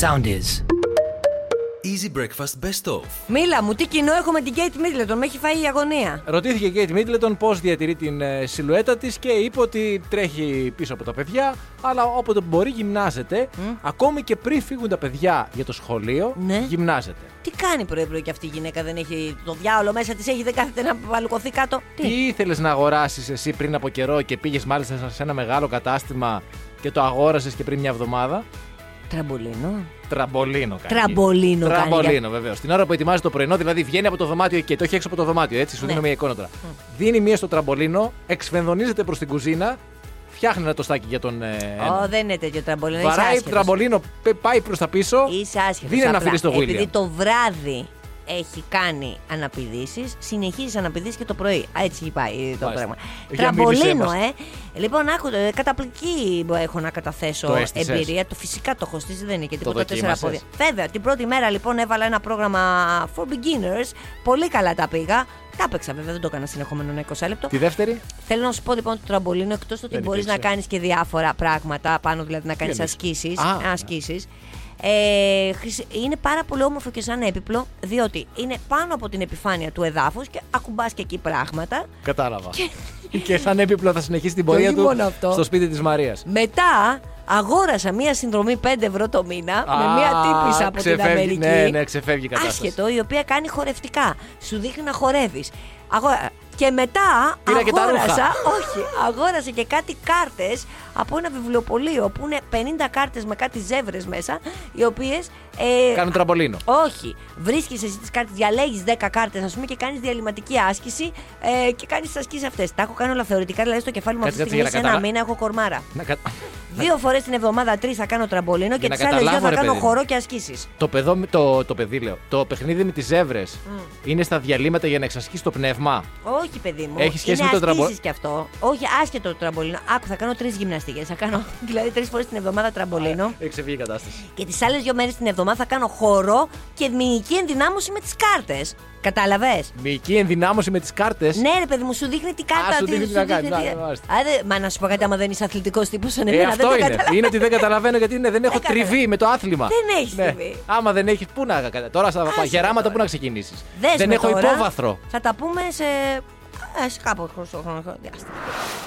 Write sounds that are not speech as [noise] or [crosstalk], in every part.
Sound is. Easy Breakfast Best Of. Μίλα μου, τι κοινό έχω με την Kate Middleton, με έχει φάει η αγωνία. Ρωτήθηκε η Κέιτ Μίτλετον πώς διατηρεί την ε, σιλουέτα της και είπε ότι τρέχει πίσω από τα παιδιά, αλλά όποτε μπορεί γυμνάζεται. Ακόμη και πριν φύγουν τα παιδιά για το σχολείο, Ναι. γυμνάζεται. Τι κάνει πρωί-πρωί και αυτή η γυναίκα, δεν έχει το διάολο μέσα της, έχει δεν κάθεται να βαλουκωθεί κάτω; Τι ήθελες να αγοράσεις εσύ πριν από καιρό και πήγες μάλιστα σε ένα μεγάλο κατάστημα και το αγόρασες και πριν μια εβδομάδα; Τραμπολίνο. Τραμπολίνο κάνει. Τραμπολίνο κάνει, Τραμπολίνο, βεβαίως. Την ώρα που ετοιμάζει το πρωινό, δηλαδή βγαίνει από το δωμάτιο και το έχει έξω από το δωμάτιο, έτσι. Σου Ναι. δίνω μια εικόνα τώρα. Δίνει μία στο τραμπολίνο, εξφενδονίζεται προς την κουζίνα, φτιάχνει ένα τοστάκι για τον. Ε, ένα. Ω, δεν είναι τέτοιο τραμπολίνο. Είσαι Βαράει το άσχετος. τραμπολίνο, πε- πάει προς τα πίσω. Είσαι άσχετος. Δίνει ένα φιλί στο William. Επειδή το βράδυ έχει κάνει αναπηδήσεις, συνεχίζεις αναπηδήσεις και το πρωί. Α, Έτσι πάει το Μάλιστα. πράγμα. Για Τραμπολίνο, μίλησέ μας. ε. Λοιπόν, άκου, ε, καταπληκτική έχω να καταθέσω Το έστησες. εμπειρία. Το φυσικά το έχω στήσει, δεν είναι και τίποτα τέσσερα δοκίμασες. πόδια. Βέβαια, την πρώτη μέρα λοιπόν έβαλα ένα πρόγραμμα for beginners. Πολύ καλά τα πήγα. Τα έπαιξα βέβαια, δεν το έκανα συνεχόμενο ένα 20 λεπτό. Τη δεύτερη; Θέλω να σου πω λοιπόν το τραμπολίνο, εκτός ότι Δεν μπορείς να υπήρξε. κάνεις και διάφορα πράγματα πάνω, δηλαδή να κάνεις εννοείς; ασκήσεις. Α. ασκήσεις, ε, χρησι- είναι πάρα πολύ όμορφο και σαν έπιπλο, διότι είναι πάνω από την επιφάνεια του εδάφους και ακουμπάς και εκεί πράγματα. Κατάλαβα. και [laughs] σαν έπιπλο θα συνεχίσει την πορεία όχι του μόνο αυτό. στο σπίτι της Μαρίας. Μετά αγόρασα μία συνδρομή 5 ευρώ το μήνα με μία τύπησα από την Αμερική. Ναι, ναι, ξεφεύγει η κατάσταση. Άσχετο, η οποία κάνει χορευτικά. Σου δείχνει να χορεύεις. Αγόρα... Και μετά Πήρα και τα αγόρασα, ρούχα. όχι, αγόρασα και κάτι κάρτες από ένα βιβλιοπωλείο που είναι 50 κάρτες με κάτι ζεύρες μέσα, οι οποίες. Ε, Κάνουν τραμπολίνο. όχι. Βρίσκεις εσύ τις κάρτες, διαλέγεις 10 κάρτες, ας πούμε, και κάνεις διαλυματική άσκηση ε, και κάνεις τις ασκήσεις αυτές. Τα έχω κάνει όλα θεωρητικά, δηλαδή στο κεφάλι μου Κάτσε, αυτή τη κάτσε, στιγμή σε για ένα να καταλα- μήνα έχω κορμάρα. Να κα- Δύο φορές την εβδομάδα, τρεις θα κάνω τραμπολίνο και να τις άλλες δύο καταλάβω, θα ρε κάνω παιδί μου. χορό και ασκήσεις. Το, παιδό, με- το, το παιδί, λέω. Το παιχνίδι με τις ζέβρες είναι στα διαλείμματα για να εξασκήσει το πνεύμα; Όχι, παιδί μου. Έχει σχέση είναι με το τραμπο- ασκήσεις κι αυτό. Όχι, άσχετο το τραμπολίνο. Άκου, θα κάνω τρεις γυμναστικές. Θα κάνω [laughs] δηλαδή τρεις φορές την εβδομάδα τραμπολίνο. Έχει ξεφύγει η κατάσταση. Και τις άλλες δύο μέρες την εβδομάδα θα κάνω χορό και μυϊκή ενδυνάμωση με τις κάρτες. Κατάλαβες; Μυϊκή ενδυνάμωση με τις κάρτες. Ναι, ρε παιδί μου, σου δείχνει τι κάρτα. σου τι- δείχνει τι να κάνεις. τι- Να, μάλιστα. Άντε, Μα να σου πω κάτι, άμα δεν είσαι αθλητικός τύπος σαν Ε, εμένα, δεν αυτό το είναι. καταλαβαίνω. Είναι ότι δεν καταλαβαίνω γιατί είναι, δεν έχω Έκανα. τριβή με το άθλημα. Δεν έχεις τριβή. Άμα δεν έχεις, πού να. Τώρα στα Άσε με γεράματα τώρα. πού να ξεκινήσεις. Δες Δεν με έχω τώρα. υπόβαθρο. Θα τα πούμε σε. Ε, σε κάπου χρονικό διάστημα.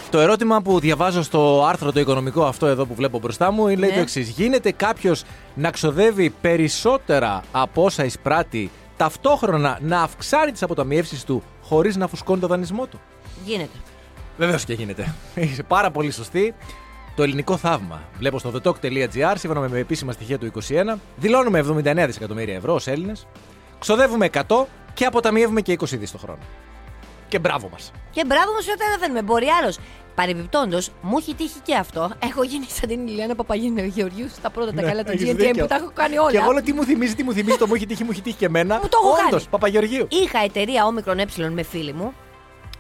Το ερώτημα που διαβάζω στο άρθρο το οικονομικό αυτό εδώ που βλέπω μπροστά μου λέει Ναι. το εξής. Γίνεται κάποιος να ξοδεύει περισσότερα από όσα εισπράττει, ταυτόχρονα να αυξάνει τις αποταμιεύσεις του χωρίς να φουσκώνει το δανεισμό του; Γίνεται. Βεβαίως και γίνεται. [laughs] Είσαι πάρα πολύ σωστή. Το ελληνικό θαύμα. Βλέπω στο thetalk.gr, σύμφωνα με επίσημα στοιχεία του 2021, δηλώνουμε 79 δισεκατομμύρια ευρώ ως Έλληνες, ξοδεύουμε 100 και αποταμιεύουμε και 20 δις το χρόνο. Και μπράβο μας. Και μπράβο μου, σου δεν με μπορεί άλλος. Παρεμπιπτόντως, μου έχει τύχει και αυτό. Έχω γίνει σαν την Ηλιάνα Παπαγίνου Γεωργίου στα πρώτα τα καλά του Ναι, έχεις GNTM δίκιο. που τα έχω κάνει όλα. Και εγώ λέω τι μου θυμίζει, τι μου θυμίζει, το μου έχει τύχει, μου έχει τύχει και εμένα. Μου το έχω Όντως, κάνει. Παπαγεωργίου. Είχα εταιρεία όμικρον ε με φίλοι μου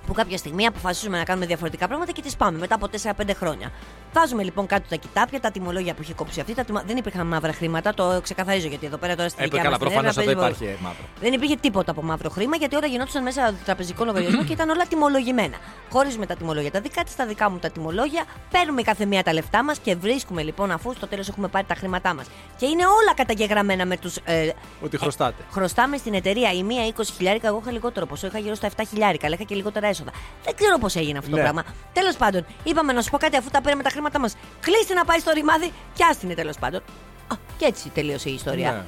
που κάποια στιγμή αποφασίσουμε να κάνουμε διαφορετικά πράγματα και τις πάμε μετά από 4-5 χρόνια. Βάζουμε λοιπόν κάτω τα κοιτάπια, τα τιμολόγια που είχε κόψει αυτή. Τα τιμο... Δεν υπήρχαν μαύρα χρήματα, το ξεκαθαρίζω γιατί εδώ πέρα τώρα στην Ε, δικιά καλά, μας την προφανώς έρευνα εδώ παίζει υπάρχει μαύρο. Δεν υπήρχε τίποτα από μαύρο χρήμα γιατί όλα γινόντουσαν μέσα από τραπεζικό λογαριασμό και ήταν όλα τιμολογημένα. Χωρίζουμε τα τιμολόγια τα δικά της, τα δικά μου τα τιμολόγια, παίρνουμε κάθε μία τα λεφτά μας και βρίσκουμε λοιπόν αφού στο τέλος έχουμε πάρει τα χρήματά μας. Και είναι όλα καταγεγραμμένα με τους. Ε, Ότι χρωστάτε. Χρωστάμε στην εταιρεία η μία 20 χιλιάρικα, εγώ είχα λιγότερο ποσό, είχα γύρω στα 7 χιλιάρικα, αλλά είχα και λιγότερα έσοδα. Δεν ξέρω πώς έγινε αυτό Ναι. το πράγμα. Τέλος πάντων, είπαμε να σου πω κάτι αφού τα πήραμε τα χρήματά μας. Κλείστε να πάει στο ρημάδι και άστινε τέλος πάντων. Α, και έτσι τελείωσε η ιστορία. Ναι.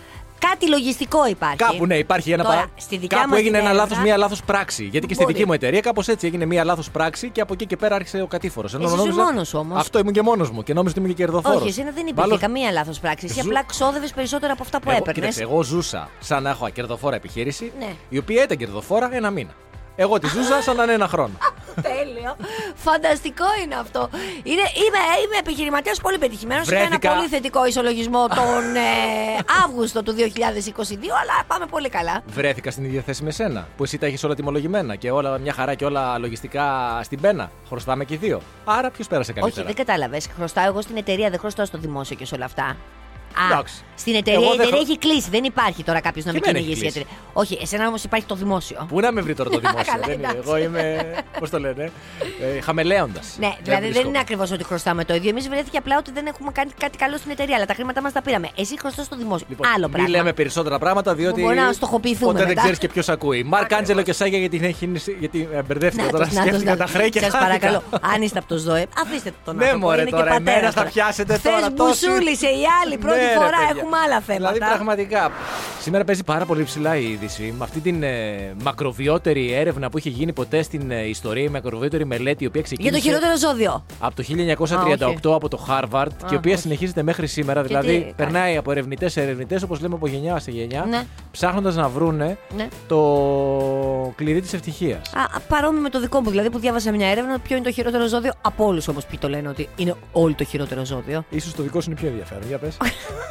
Κάτι λογιστικό υπάρχει. Κάπου ναι, υπάρχει ένα Τώρα, παρά- στη δικιά Κάπου μας έγινε την ένα έρευνα- λάθος, μία λάθος πράξη. Γιατί και στη Μπορεί. δική μου εταιρεία κάπως έτσι έγινε μία λάθος πράξη και από εκεί και πέρα άρχισε ο κατήφορος. Εσύ ήσουν μόνος σου όμως. Αυτό ήμουν και μόνος μου και νόμιζα ότι ήμουν και κερδοφόρος. Όχι, εσύ δεν υπήρχε καμία λάθος πράξη. Εσύ Ζου- απλά ξόδευες περισσότερα από αυτά που εγώ, έπαιρνες. κοίταξε, εγώ ζούσα σαν να έχω κερδοφόρα επιχείρηση, Ναι. η οποία ήταν κερδοφόρα ένα μήνα. Εγώ τη ζούσα σαν να είναι ένα χρόνο. Τέλειο. Φανταστικό είναι αυτό. Είναι, είμαι είμαι επιχειρηματίας πολύ πετυχημένος. Είχα ένα Βρέθηκα- πολύ θετικό ισολογισμό τον ε, Αύγουστο του 2022, αλλά πάμε πολύ καλά. Βρέθηκα στην ίδια θέση με σένα, που εσύ τα έχεις όλα τιμολογημένα και όλα μια χαρά και όλα λογιστικά στην πένα. Χρωστάμε και οι δύο. Άρα ποιος πέρασε Όχι, καλύτερα; δεν κατάλαβες. Χρωστάω εγώ στην εταιρεία, δεν χρωστάω στο δημόσιο και σε όλα αυτά. Α, Εντάξει. Στην εταιρεία Εγώ η δεν εταιρεία έχω- έχει κλείσει. Δεν υπάρχει τώρα κάποιος να με Και δεν κυνηγήσει η έχει εταιρεία. Όχι, εσένα όμως υπάρχει το δημόσιο. Πού να με βρει τώρα το [laughs] δημόσιο. Καλά, δεν είναι. εντάξει. Εγώ είμαι. Πώς το λένε. Ε, Χαμελέοντα. Ναι, δηλαδή δεν είναι ακριβώς ότι χρωστάμε το ίδιο. Εμείς βρέθηκε απλά ότι δεν έχουμε κάνει κάτι καλό στην εταιρεία, αλλά τα χρήματα μας τα πήραμε. Εσύ χρωστάς στο δημόσιο. Λοιπόν, Άλλο μην πράγμα. λέμε περισσότερα πράγματα, διότι. Μπορεί να στοχοποιηθούμε Ποτέ δεν μετά. ξέρεις και ποιος ακούει. Μαρκ Άντζελο και Σάγια γιατί, έχει, γιατί ε, μπερδεύτηκα τώρα. Σκέφτηκα τα χρέη και Σας χάθηκα. παρακαλώ, αν είστε από το ΖΟΕ, αφήστε τον Ναι, άνθρωπο. μωρέ, είναι τώρα, και πατέρας. εμένα θα πιάσετε τώρα Χθε τόση- μπουσούλησε η άλλη πρώτη Ναι, ρε, φορά, παιδιά. έχουμε άλλα θέματα. Δηλαδή, πραγματικά. Σήμερα παίζει πάρα πολύ ψηλά η είδηση. Με αυτή την ε, μακροβιότερη έρευνα που είχε γίνει ποτέ στην ε, ιστορία, η μακροβιότερη μελέτη, η οποία Για ξεκίνησε το χειρότερο ζώδιο. από το Α, 1938 όχι. από το Harvard και η οποία όχι. συνεχίζεται μέχρι σήμερα. Και δηλαδή, τι κάνει; περνάει από ερευνητές σε ερευνητές, όπως λέμε από γενιά σε γενιά, Ναι. ψάχνοντας να βρούνε Ναι. το κλειδί της ευτυχίας. Α, α, παρόμοιο με το δικό μου, δηλαδή που διάβασα μια έρευνα ποιο είναι το χειρότερο ζώδιο από όλους όμω ποιοι το λένε ότι είναι όλοι το χειρότερο ζώδιο. Ίσως το δικό σου είναι πιο ενδιαφέρον. Για πες. [laughs]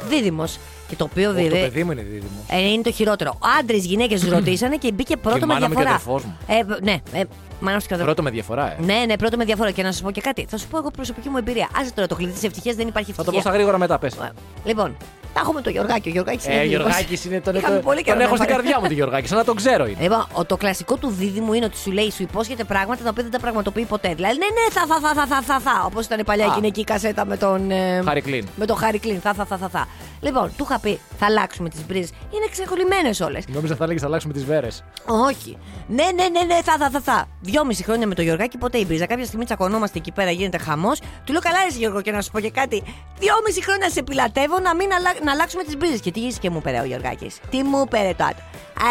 Δίδυμος. Και το οποίο Όχι, το βέβαια. παιδί μου είναι δίδυμος. Ε, είναι το χειρότερο. Άντρες, γυναίκες [clears throat] ρωτήσανε και μπήκε πρώτο Και η με μάνα μου και ο διαφορά. αδερφός μου. Ε, ναι, ε, μάνα μου και ο αδερφός. Πρώτο με διαφορά, ε. Ναι, ναι, πρώτο με διαφορά. Και να σας πω και κάτι. Θα σου πω εγώ προσωπική μου εμπειρία. Άσε τώρα το κλειδί της ευτυχίας, δεν υπάρχει Θα το ευτυχία. πω στα γρήγορα μετά, πες. Ε, Λοιπόν, τα έχω με το Γιωργάκη. Ο Γιωργάκη Ε, Γιωργάκη είναι τον, Είχαμε τον, πολύ καιρό τον έχω να στην πάρει. καρδιά μου τη Γιωργάκη, σαν να τον ξέρω είναι. Λοιπόν, ο, το κλασικό του δίδυμου είναι ότι σου λέει, σου υπόσχεται πράγματα τα οποία δεν τα πραγματοποιεί ποτέ. Δηλαδή, ναι, ναι, θα, θα, θα, θα, θα, θα, θα. Όπως ήταν παλιά Α. η γυναική κασέτα με τον. Ε, Χάρη Κλίν. Με τον Χάρη Κλίν. Θα, θα, θα, θα, θα. Λοιπόν, του είχα πει, θα αλλάξουμε τις μπρίζε. Είναι ξεκολλημένε όλες. Νόμιζα θα έλεγες θα αλλάξουμε τις βέρες. Όχι. Ναι, ναι, ναι, ναι, θα, θα, θα, θα. Δυόμιση χρόνια με τον Γιωργάκη, ποτέ η μπρίζα. Κάποια στιγμή τσακωνόμαστε εκεί πέρα, γίνεται χαμός. Του λέω, καλά, ρε Γιώργο, και να σου πω και κάτι. Δυόμιση χρόνια σε πιλατεύω να μην αλλα... να αλλάξουμε τις μπρίζε. Και τι γύρισε και μου πέρε ο Γιωργάκης. Τι μου πέρε τότε.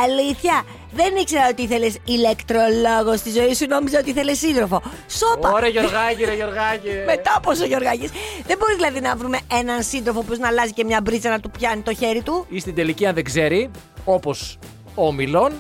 Αλήθεια, δεν ήξερα ότι ήθελε ηλεκτρολόγος στη ζωή σου, νόμιζα ότι ήθελε σύντροφο. Σόπα! Ωραία, Γιωργάκη, ρε Γιωργάκη. [laughs] Μετά πόσο Γιωργάκης. Δεν μπορείς δηλαδή να βρούμε έναν σύντροφο που να αλλάζει και μια μπρίτσα να του πιάνει το χέρι του; Ή στην τελική, αν δεν ξέρει, όπως ο Μιλόν,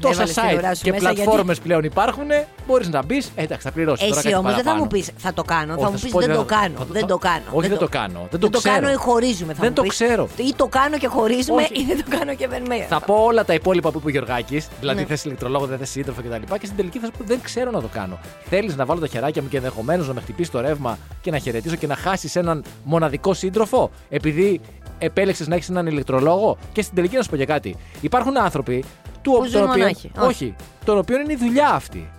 τόσα Έβαλες την ουρά site σου και μέσα, γιατί- πλατφόρμες πλέον υπάρχουν, μπορείς να μπεις. Εντάξει, θα πληρώσεις. Εσύ όμως δεν θα μου πεις θα το κάνω. θα μου πεις δεν το κάνω. Δεν το κάνω. Όχι, δεν το κάνω. Δεν το Δεν το ξέρω. κάνω ή χωρίζουμε. Θα Δεν μου το πεις. ξέρω. Ή το κάνω και χωρίζουμε Όχι. ή δεν το κάνω και δεν με. Θα πω όλα τα υπόλοιπα που είπε ο Γιωργάκης. Δηλαδή, Ναι. θες ηλεκτρολόγο, δεν θες σύντροφο κτλ. Και στην τελική θα σου πω: Δεν ξέρω να το κάνω. Θέλεις να βάλω τα χεράκια μου και ενδεχομένως να με χτυπήσει το ρεύμα και να χαιρετήσω και να χάσεις έναν μοναδικό σύντροφο επειδή επέλεξες να έχεις έναν ηλεκτρολόγο. Και στην τελική να σου πω και κάτι. Υπάρχουν άνθρωποι του Που των ζουν οποίων- μονάχοι. Όχι. Όχι. Των οποίων είναι η δουλειά αυτή.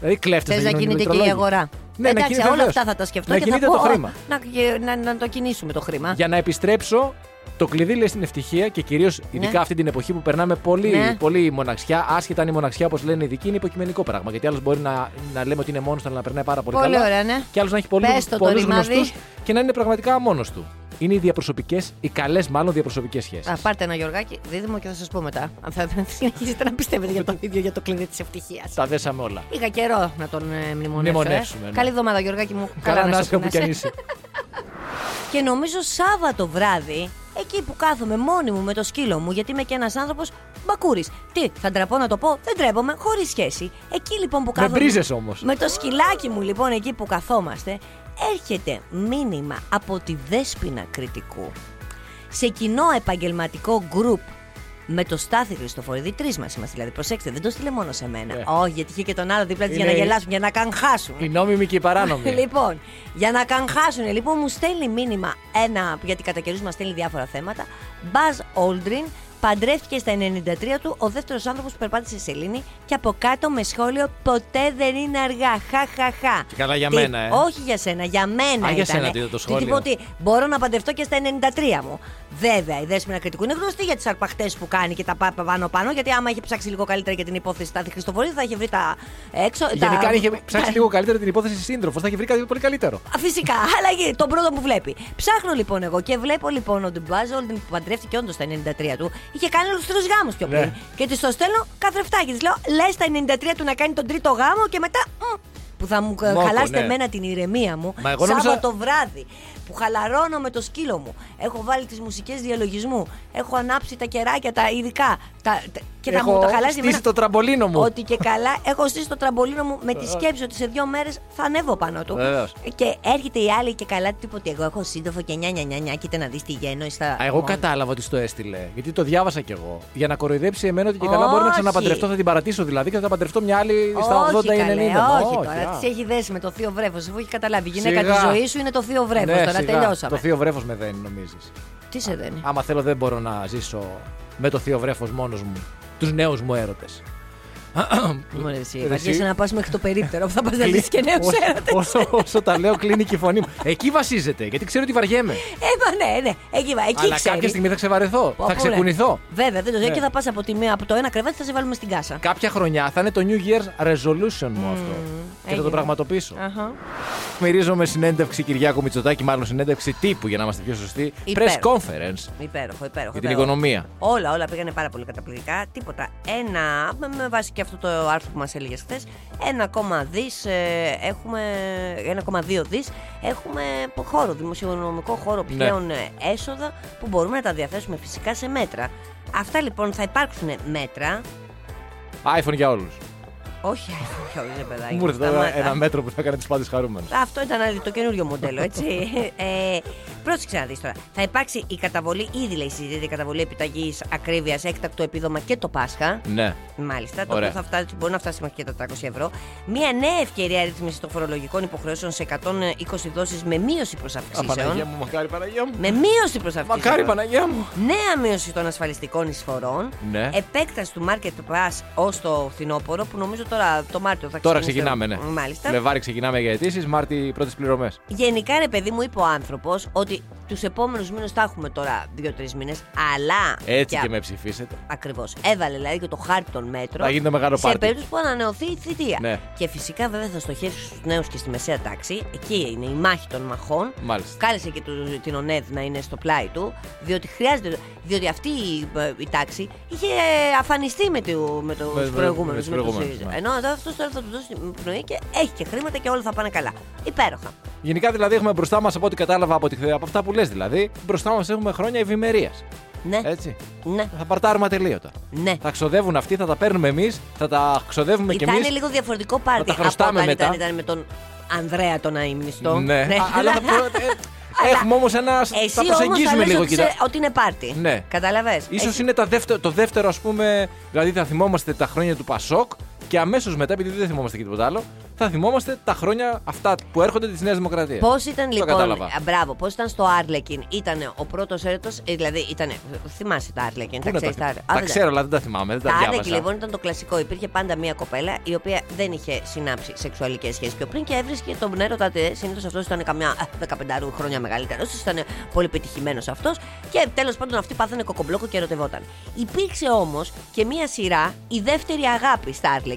Δηλαδή, κλέφτες Θες να κινείται και η αγορά. Ναι, να Εντάξει, κινείται, όλα βεβαίως. αυτά θα τα σκεφτώ Να και θα κινείται πω, το «Ω, χρήμα. Να, να, να το κινήσουμε το χρήμα. Για να επιστρέψω, το κλειδί λέει στην ευτυχία και κυρίως ειδικά αυτή την εποχή που περνάμε πολύ, Ναι. πολύ μοναξιά. Άσχετα αν η μοναξιά, όπως λένε οι ειδικοί, είναι υποκειμενικό πράγμα. Γιατί άλλος μπορεί να, να λέμε ότι είναι μόνος του, αλλά να περνάει πάρα πολύ, Πολύ καλά. ωραία, ναι. Και άλλος να έχει πολλού Πες το το ρημάδι. γνωστούς και να είναι πραγματικά μόνος του. Είναι οι διαπροσωπικές, οι καλές μάλλον διαπροσωπικές σχέσεις. Α, πάρτε ένα Γιωργάκι, δίδυμο και θα σας πω μετά. Αν θα [laughs] συνεχίσετε να πιστεύετε για το [laughs] ίδιο για το κλειδί της ευτυχίας. Τα δέσαμε όλα. Είχα καιρό να τον ε, μνημονεύσω. Μνημονεύσουμε, ε. ναι. Καλή εβδομάδα, Γιωργάκι μου. Καλά να σε είσαι όπου κι αν είσαι. είσαι. [laughs] Και νομίζω Σάββατο βράδυ, εκεί που κάθομαι μόνη μου με το σκύλο μου, γιατί είμαι και ένας άνθρωπος μπακούρης. Τι, θα ντραπώ να το πω, δεν τρέπομαι, χωρίς σχέση. Εκεί λοιπόν που Με κάθομαι. μπρίζες όμως. Με το σκυλάκι μου λοιπόν εκεί που καθόμαστε, έρχεται μήνυμα από τη Δέσποινα Κριτικού σε κοινό επαγγελματικό γκρουπ με το Στάθη Χριστοφορίδη. Τρεις μας είμαστε δηλαδή. Προσέξτε, δεν το στείλε μόνο σε μένα. Ναι. Όχι, γιατί είχε και τον άλλο δίπλα της για να Είναι- γελάσουν, για να καγχάσουν. Η νόμιμη και η παράνομη. [laughs] Λοιπόν, για να καγχάσουν, λοιπόν, μου στέλνει μήνυμα ένα, γιατί κατά καιρούς μας στέλνει διάφορα θέματα. Buzz Aldrin παντρεύτηκε στα 93 του ο δεύτερος άνθρωπος που περπάτησε σε σελήνη και από κάτω με σχόλιο Ποτέ δεν είναι αργά. Χαχαχά. Και καλά για Τι- μένα, ε. Όχι για σένα, για μένα. Α, για ήτανε. σένα τι ήταν το Τι σχόλιο. τύπο ότι μπορώ να παντρευτώ και στα 93 μου. Βέβαια, η δέσμηνα κριτικού είναι γνωστή για τις αρπαχτές που κάνει και τα πά- πάνω πάνω. Γιατί άμα είχε ψάξει λίγο καλύτερα για την υπόθεση Στάθη Χριστοφορίδη, θα είχε βρει τα έξω. τα- Γενικά αν είχε ψάξει λίγο καλύτερα την υπόθεση σύντροφος, θα είχε βρει κάτι πολύ καλύτερο. Α, Φυσικά, [laughs] αλλά γε- τον πρώτο που βλέπει. Ψάχνω λοιπόν εγώ και βλέπω λοιπόν ότι ο Μπάζ Όλντιν που παντρεύτηκε όντως στα 93 του είχε κάνει όλους τους τρεις γάμους πιο πριν. Ναι. Και της το στέλνω καθρεφτάκι. Της λέω, λες στα 93 του να κάνει τον τρίτο γάμο και μετά. μ, που θα μου Μόκο, χαλάσετε ναι. εμένα την ηρεμία μου. Μα εγώ νόμιζα- Σάββατο βράδυ που χαλαρώνω με το σκύλο μου. Έχω βάλει τις μουσικές διαλογισμού. Έχω ανάψει τα κεράκια, τα ειδικά. Τα, τα- και θα Έχω μου τα χαλάσει στήσει εμένα. το τραμπολίνο μου. Ότι και καλά έχω στήσει το τραμπολίνο μου με τη σκέψη ότι σε δύο μέρες θα ανέβω πάνω του. Βεβαίως. Και έρχεται η άλλη και καλά του ότι εγώ έχω σύντροφο και νιά νιά νιά νιά. Κοίτα να δεις τι γέννο στα. Α, εγώ μόνα. κατάλαβα ότι στο έστειλε. Γιατί το διάβασα κι εγώ. Για να κοροϊδέψει εμένα ότι και καλά μπορεί να Όχι. ξαναπαντρευτώ. Θα την παρατήσω δηλαδή και θα τα παντρευτώ μια άλλη στα 80 όχι, ή 90. καλέ, Μα, όχι α. τώρα. Τη έχει δέσει με το θείο βρέφος. Αφού έχει καταλάβει. Η γυναίκα Σιγά. της ζωής σου είναι το θείο βρέφος. Ναι, τώρα σιγά. τελειώσαμε. Το θείο βρέφος με δένει, νομίζεις. Τι σε δένει; Άμα θέλω, δεν μπορώ να ζήσω με το θείο βρέφος μόνος μου. Τους νέους μου έρωτες. Μωρέ, εσύ. Εσύ. Βαριέσαι να πας μέχρι το περίπτερο που θα πας να δει και νέους όσο, έρωτες. όσο, όσο τα λέω, κλείνει και η φωνή μου. Εκεί βασίζεται, γιατί ξέρω ότι βαριέμαι. Ε, μα ναι, ναι. Εκεί, va, εκεί Αλλά ξέρεις. κάποια στιγμή θα ξεβαρεθώ. Πω, θα πω, ναι. ξεκουνηθώ. Βέβαια, δεν το ξέρω. Ναι. Και θα πας από, τη μία- από το ένα κρεβάτι θα σε βάλουμε στην κάσα. Κάποια χρονιά θα είναι το New Year's resolution μου αυτό. Και θα το έγινε. πραγματοποιήσω. Αχα. Μυρίζομαι συνέντευξη Κυριάκου Μητσοτάκη, μάλλον συνέντευξη τύπου για να είμαστε πιο σωστοί. Υπέρ. Press conference Υπέροχο, υπέροχο. για την υπέροχο. οικονομία. Όλα, όλα πήγανε πάρα πολύ καταπληκτικά. Τίποτα. Ένα, με, με βάση και αυτό το άρθρο που μας έλεγες χθες, 1,2 δις, ε, έχουμε, 1,2 δις έχουμε χώρο, δημοσιονομικό χώρο Ναι. πλέον ε, έσοδα που μπορούμε να τα διαθέσουμε φυσικά σε μέτρα. Αυτά λοιπόν θα υπάρξουν μέτρα. iPhone για όλους. Όχι, όχι, όχι, ρε παιδάκι. Μου ήρθε τώρα σταμάτα. ένα μέτρο που θα έκανε του πάντες χαρούμενου. Αυτό ήταν άλλο το καινούριο μοντέλο, έτσι. ε, πρόσεξε να δεις τώρα. Θα υπάρξει η καταβολή, ήδη λέει συζητείται η καταβολή επιταγής ακρίβειας, έκτακτο επίδομα και το Πάσχα. Ναι. Μάλιστα, το Ωραία. οποίο θα φτάσει, μπορεί να φτάσει μέχρι και τα 300 ευρώ. Μία νέα ευκαιρία ρύθμιση των φορολογικών υποχρεώσεων σε 120 δόσεις με μείωση προς Α, Παναγία αυξήσεων. μου, μακάρι Παναγία μου. Με μείωση προς αυξήσεων. Μακάρι Παναγία μου. Νέα μείωση των ασφαλιστικών εισφορών. Ναι. Επέκταση του Market Pass ως το φθινόπωρο, που νομίζω τώρα το Μάρτιο θα Τώρα ξεκινήσει. ξεκινάμε, ναι. Μάλιστα. Φλεβάρι ξεκινάμε για αιτήσεις, Μάρτι οι πρώτες πληρωμές. Γενικά, ρε παιδί μου, είπε ο άνθρωπος ότι τους επόμενους μήνες θα έχουμε τώρα δύο-τρεις μήνες, αλλά. Έτσι και με ψηφίσετε. Ακριβώς. Έβαλε δηλαδή και το χάρτη των μέτρων. Θα γίνει το μεγάλο Σε πάρτι. περίπτωση που ανανεωθεί η θητεία. Ναι. Και φυσικά βέβαια θα στοχεύσει στους νέους και στη μεσαία τάξη. Εκεί είναι η μάχη των μαχών. Μάλιστα. Κάλεσε και του, την ΟΝΕΔ να είναι στο πλάι του, διότι χρειάζεται. Διότι αυτή η, η τάξη είχε αφανιστεί με, του, με τους Με- με- προηγούμενου. Με τους προηγούμενους, ναι. Ενώ εδώ αυτός τώρα θα του δώσει πνοή και έχει και χρήματα και όλα θα πάνε καλά. Υπέροχα. Γενικά δηλαδή έχουμε μπροστά μας, από ό,τι κατάλαβα από, τη- από αυτά που λες δηλαδή, μπροστά μας έχουμε χρόνια ευημερίας. Ναι. Έτσι. Ναι. Θα παρτάρουμε ατελείωτα. Ναι. Θα ξοδεύουν αυτοί, θα τα παίρνουμε εμείς, θα τα ξοδεύουμε κι Θα εμείς. είναι λίγο διαφορετικό πάρτι τα από χρωστάμε όταν μετά. ήταν, ήταν με τον Ανδρέα τον αείμνηστο. Ναι, Α, αλλά θα προ- ε, έχουμε όμως ένα. Εσύ θα όμως θα προσεγγίσουμε λες λίγο ότι, κοίτα. σε- ότι είναι πάρτι. Ναι. Καταλαβες. Ίσως Έχει- είναι τα δεύτερο, το δεύτερο, ας πούμε, δηλαδή θα θυμόμαστε τα χρόνια του Πασόκ και αμέσως μετά, επειδή δεν θυμόμαστε και τίποτα άλλο, θα θυμόμαστε τα χρόνια αυτά που έρχονται της Νέας Δημοκρατίας. Πώς ήταν Το λοιπόν. κατάλαβα. α, Μπράβο, πώς ήταν στο Άρλεκιν; Ήταν ο πρώτος έρωτο. Δηλαδή ήταν. Θυμάσαι τα Άρλεκιν. Πού Τα να ξέρεις τα, τα τα, Άρλεκιν. Α, δεν ξέρω, αλλά δεν τα θυμάμαι, δεν τα, Τα διάβασα. Άρλεκιν λοιπόν ήταν το κλασικό. Υπήρχε πάντα μία κοπέλα η οποία δεν είχε συνάψει σεξουαλικές σχέσεις πιο πριν και έβρισκε τον έρωτα τη. Συνήθως αυτός ήταν καμιά α, 15 χρόνια μεγαλύτερος. Ήταν πολύ πετυχημένο αυτός. Και τέλος πάντων αυτοί πάθανε κοκομπλόκο και ερωτευόταν. Υπήρξε όμως και μία σειρά, η δεύτερη αγάπη στα Άρλεκιν,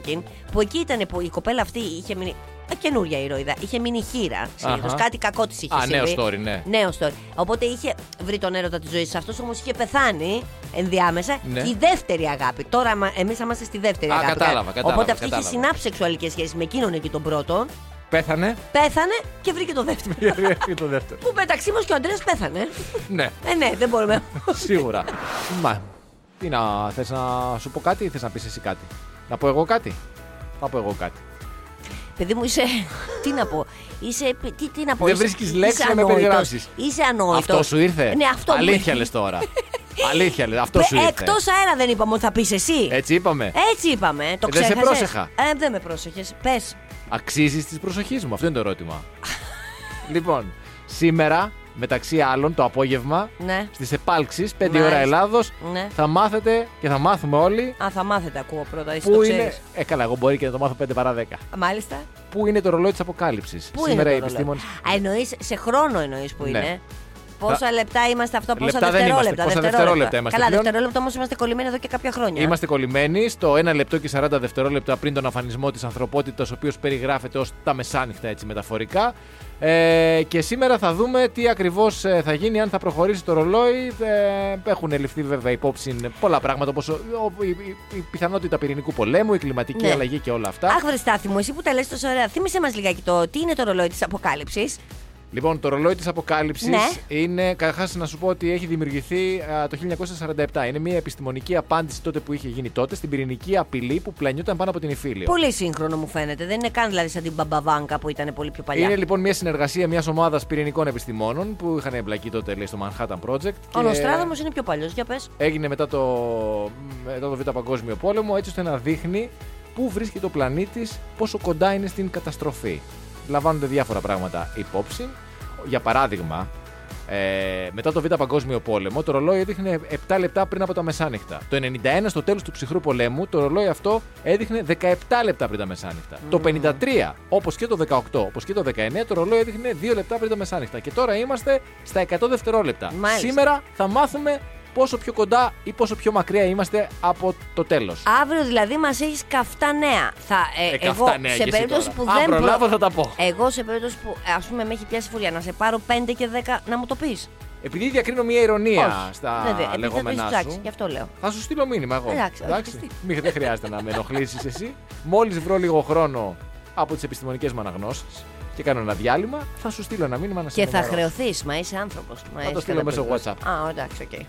που εκεί ήταν που η κοπέλα αυτή είχε μείνει. ε, Καινούρια ηρωίδα. Είχε μείνει χείρα συνήθως. Αχα. Κάτι κακό της είχε Α, συμβεί. νέο story, ναι. Νέο story. Οπότε είχε βρει τον έρωτα της ζωής. Αυτός όμως είχε πεθάνει ενδιάμεσα. Ναι. Και η δεύτερη αγάπη. Τώρα εμείς θα είμαστε στη δεύτερη Α, αγάπη. κατάλαβα, κατάλαβα, Οπότε αυτή κατάλαβα. είχε συνάψει σεξουαλικές σχέσεις με εκείνον εκεί τον πρώτον. Πέθανε Πέθανε και βρήκε το δεύτερο. και το δεύτερο. που μεταξύ μας και ο Αντρέας πέθανε. ναι, ε, ναι, δεν μπορούμε. σίγουρα. Μα, τι να, θες να σου πω κάτι ή θες να πεις εσύ κάτι; Να πω εγώ κάτι; Θα πω εγώ κάτι. Παιδί μου, είσαι. τι να πω; Είσαι. Τι, τι να πω; Δεν είσαι- βρίσκεις είσαι λέξεις να με ανόητος. περιγράψεις. Είσαι ανόητος. Αυτό σου ήρθε; Ναι, αυτό μου Αλήθεια ήρθε. λες τώρα. Αλήθεια λες, αυτό σου ήρθε. Εκτός αέρα δεν είπαμε ότι θα πεις εσύ. Έτσι είπαμε. Έτσι είπαμε. Το Ε, δεν σε ξέχασες; πρόσεχα. Ε, δεν με πρόσεχες. Πες. Αξίζεις τη προσοχή μου. Αυτό είναι το ερώτημα. λοιπόν, σήμερα, μεταξύ άλλων, το απόγευμα, Ναι. στις επάλξεις 5 Μάλιστα. ώρα Ελλάδος, Ναι. θα μάθετε και θα μάθουμε όλοι Α, θα μάθετε, ακούω πρώτα. Εσύ πού το είναι. ξέρεις. Ε, καλά, εγώ μπορεί και να το μάθω 5 παρά 10. Μάλιστα. Πού είναι το ρολόι της Αποκάλυψης; Πού Σήμερα είναι οι το επιστήμονε. ρολόι; Α, εννοείς, σε χρόνο εννοείς που Ναι. είναι. Πόσα λεπτά είμαστε αυτό, πόσα Λεπτά δεν είμαστε. δευτερόλεπτα. Πόσα δευτερόλεπτα είμαστε Καλά, πλέον; δευτερόλεπτα όμως είμαστε κολλημένοι εδώ και κάποια χρόνια. Είμαστε κολλημένοι στο 1 λεπτό και 40 δευτερόλεπτα πριν τον αφανισμό της ανθρωπότητας, ο οποίος περιγράφεται ως τα μεσάνυχτα έτσι μεταφορικά. Ε, και σήμερα θα δούμε τι ακριβώς θα γίνει, αν θα προχωρήσει το ρολόι. Ε, έχουν ληφθεί βέβαια υπόψη πολλά πράγματα όπως η, η- η πιθανότητα πυρηνικού πολέμου, η κλιματική Ναι. αλλαγή και όλα αυτά. Αχ, βρε Στάθη μου, εσύ που τα λες τόσο ωραία. Θύμησε μας λιγάκι το τι είναι το ρολόι της Αποκάλυψης. Λοιπόν, το ρολόι της Αποκάλυψης Ναι. είναι, καταρχάς να σου πω ότι έχει δημιουργηθεί α, το 1947. Είναι μια επιστημονική απάντηση τότε που είχε γίνει τότε στην πυρηνική απειλή που πλανιόταν πάνω από την Ιφίλιο. Πολύ σύγχρονο μου φαίνεται. Δεν είναι καν δηλαδή σαν την Μπαμπαβάνκα που ήταν πολύ πιο παλιά. Είναι λοιπόν μια συνεργασία μιας ομάδας πυρηνικών επιστημόνων που είχαν εμπλακεί τότε λέει, στο Manhattan Project. Ο Νοστράδαμος είναι πιο παλιός, για πες. Έγινε μετά το, μετά το Β' Παγκόσμιο Πόλεμο έτσι ώστε να δείχνει πού βρίσκεται ο πλανήτης, πόσο κοντά είναι στην καταστροφή. Λαμβάνονται διάφορα πράγματα υπόψη. Για παράδειγμα, Ε, μετά το Β' Παγκόσμιο Πόλεμο, το ρολόι έδειχνε 7 λεπτά πριν από τα μεσάνυχτα. Το 91, στο τέλος του ψυχρού πολέμου, το ρολόι αυτό έδειχνε 17 λεπτά πριν τα μεσάνυχτα. Το 53, όπως και το 18, όπως και το 19, το ρολόι έδειχνε 2 λεπτά πριν τα μεσάνυχτα. Και τώρα είμαστε στα 100 δευτερόλεπτα. Μάλιστα. Σήμερα θα μάθουμε πόσο πιο κοντά ή πόσο πιο μακριά είμαστε από το τέλος. Αύριο δηλαδή μας έχεις καυτά νέα. Θα, ε, Ε, εγώ καυτά νέα σε κι εσύ περίπτωση τώρα. που Αν δεν. προ- προλάβω θα τα πω. Εγώ σε περίπτωση που ας πούμε με έχει πιάσει φουρία να σε πάρω 5 και 10 να μου το πεις. Επειδή διακρίνω μια ειρωνεία Όχι. στα Βέβαια, επειδή θα το λεγόμενά έχεις σου. ψάξει, Γι' αυτό λέω. Θα σου στείλω μήνυμα εγώ. Εντάξει, όχι, τι. Μη, δεν χρειάζεται να με ενοχλήσεις εσύ. Μόλις βρω λίγο χρόνο από τις επιστημονικές μου αναγνώσεις και κάνω ένα διάλειμμα, θα σου στείλω ένα μήνυμα να σε Και θα ενημερώσω. χρεωθείς, μα είσαι άνθρωπος. το στείλω μέσω WhatsApp. Α, εντάξει, οκ.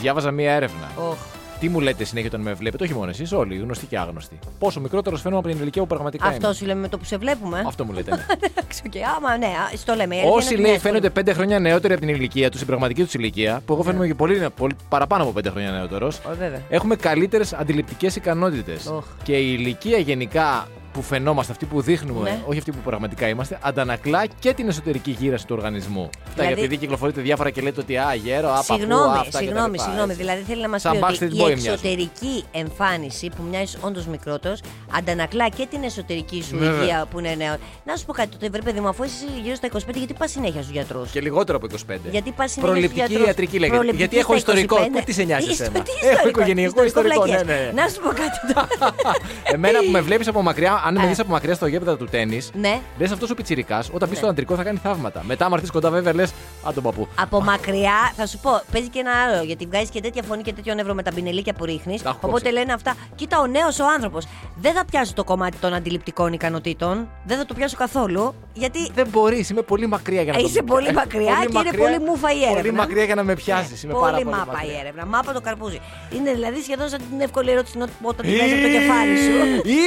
Διάβαζα μία έρευνα. Οχ. Τι μου λέτε συνέχεια όταν με βλέπετε, όχι μόνο εσείς, όλοι, γνωστοί και άγνωστοι. Πόσο μικρότερος φαίνομαι από την ηλικία που πραγματικά Αυτό είμαι. σου λέμε με το που σε βλέπουμε. Αυτό μου λέτε. ναι. [laughs] Εντάξει, οκ. Άμα ναι, α, στο λέμε. η αλήθεια Όσοι είναι λέει ότι φαίνονται πέντε χρόνια νεότεροι από την ηλικία τους, στην πραγματική τους ηλικία, που εγώ φαίνομαι και πολύ, πολύ παραπάνω από πέντε χρόνια νεότερος, Ω, βέβαια. έχουμε καλύτερες αντιληπτικές ικανότητες. Οχ. Και η ηλικία γενικά που φαινόμαστε, αυτή που δείχνουμε, Ναι. όχι αυτή που πραγματικά είμαστε, αντανακλά και την εσωτερική γύραση του οργανισμού. Αυτά Δηλαδή- επειδή κυκλοφορείτε διάφορα και λέτε ότι α, γέρο, α, παππού, Συγγνώμη, αυτά και τα συγγνώμη, λοιπά, συγγνώμη. έτσι. Δηλαδή θέλει να μας Σαν πει ότι Backstreet η Boy μοιάζουν. εξωτερική εμφάνιση που μοιάζει όντως μικρότερος αντανακλά και την εσωτερική σου Βέβαια. υγεία που είναι νέο. Να σου πω κάτι τότε, βρε παιδί μου, αφού είσαι γύρω στα 25, γιατί πας συνέχεια στους γιατρούς; Και λιγότερο από 25. Γιατί πας συνέχεια Προληπτική στους γιατρούς; ιατρική λέγεται. Προληπτική Γιατί έχω στα ιστορικό. 25. Πού τι σε νοιάζει Ιστο- εσένα; τι Έχω ιστορικό, οικογενειακό ιστορικό, βλακίες. ναι, ναι. Να σου πω κάτι τώρα. [laughs] Εμένα που με βλέπεις από μακριά, αν με Ε. δει από μακριά στο γήπεδο του τέννη, ναι. λες αυτός ο πιτσυρικά, όταν μπει Ναι. στο αντρικό θα κάνει θαύματα. Μετά, άμα έρθεις κοντά, βέβαια λες, Α τον παππού. Από μακριά, θα σου πω, παίζει και ένα άλλο. Γιατί βγάζει και τέτοια φωνή και τέτοιο νεύρο με τα πινελίκια που ρίχνει. Τα έχω Οπότε κόψει. λένε αυτά. Κοίτα, ο νέος ο άνθρωπος. Δεν θα πιάσω το κομμάτι των αντιληπτικών ικανοτήτων. Δεν θα το πιάσω καθόλου. Γιατί Δεν μπορείς, είμαι πολύ μακριά για να Ε, το είσαι πολύ μακριά και είναι πολύ μούφα η έρευνα. Πολύ μακριά για να με πιάσεις. Ναι, είμαι πολύ πάρα πολύ μάπα μακριά. η έρευνα. Μάπα το καρπούζι. Είναι δηλαδή σχεδόν σαν την εύκολη ερώτηση όταν την βάζεις από το κεφάλι σου.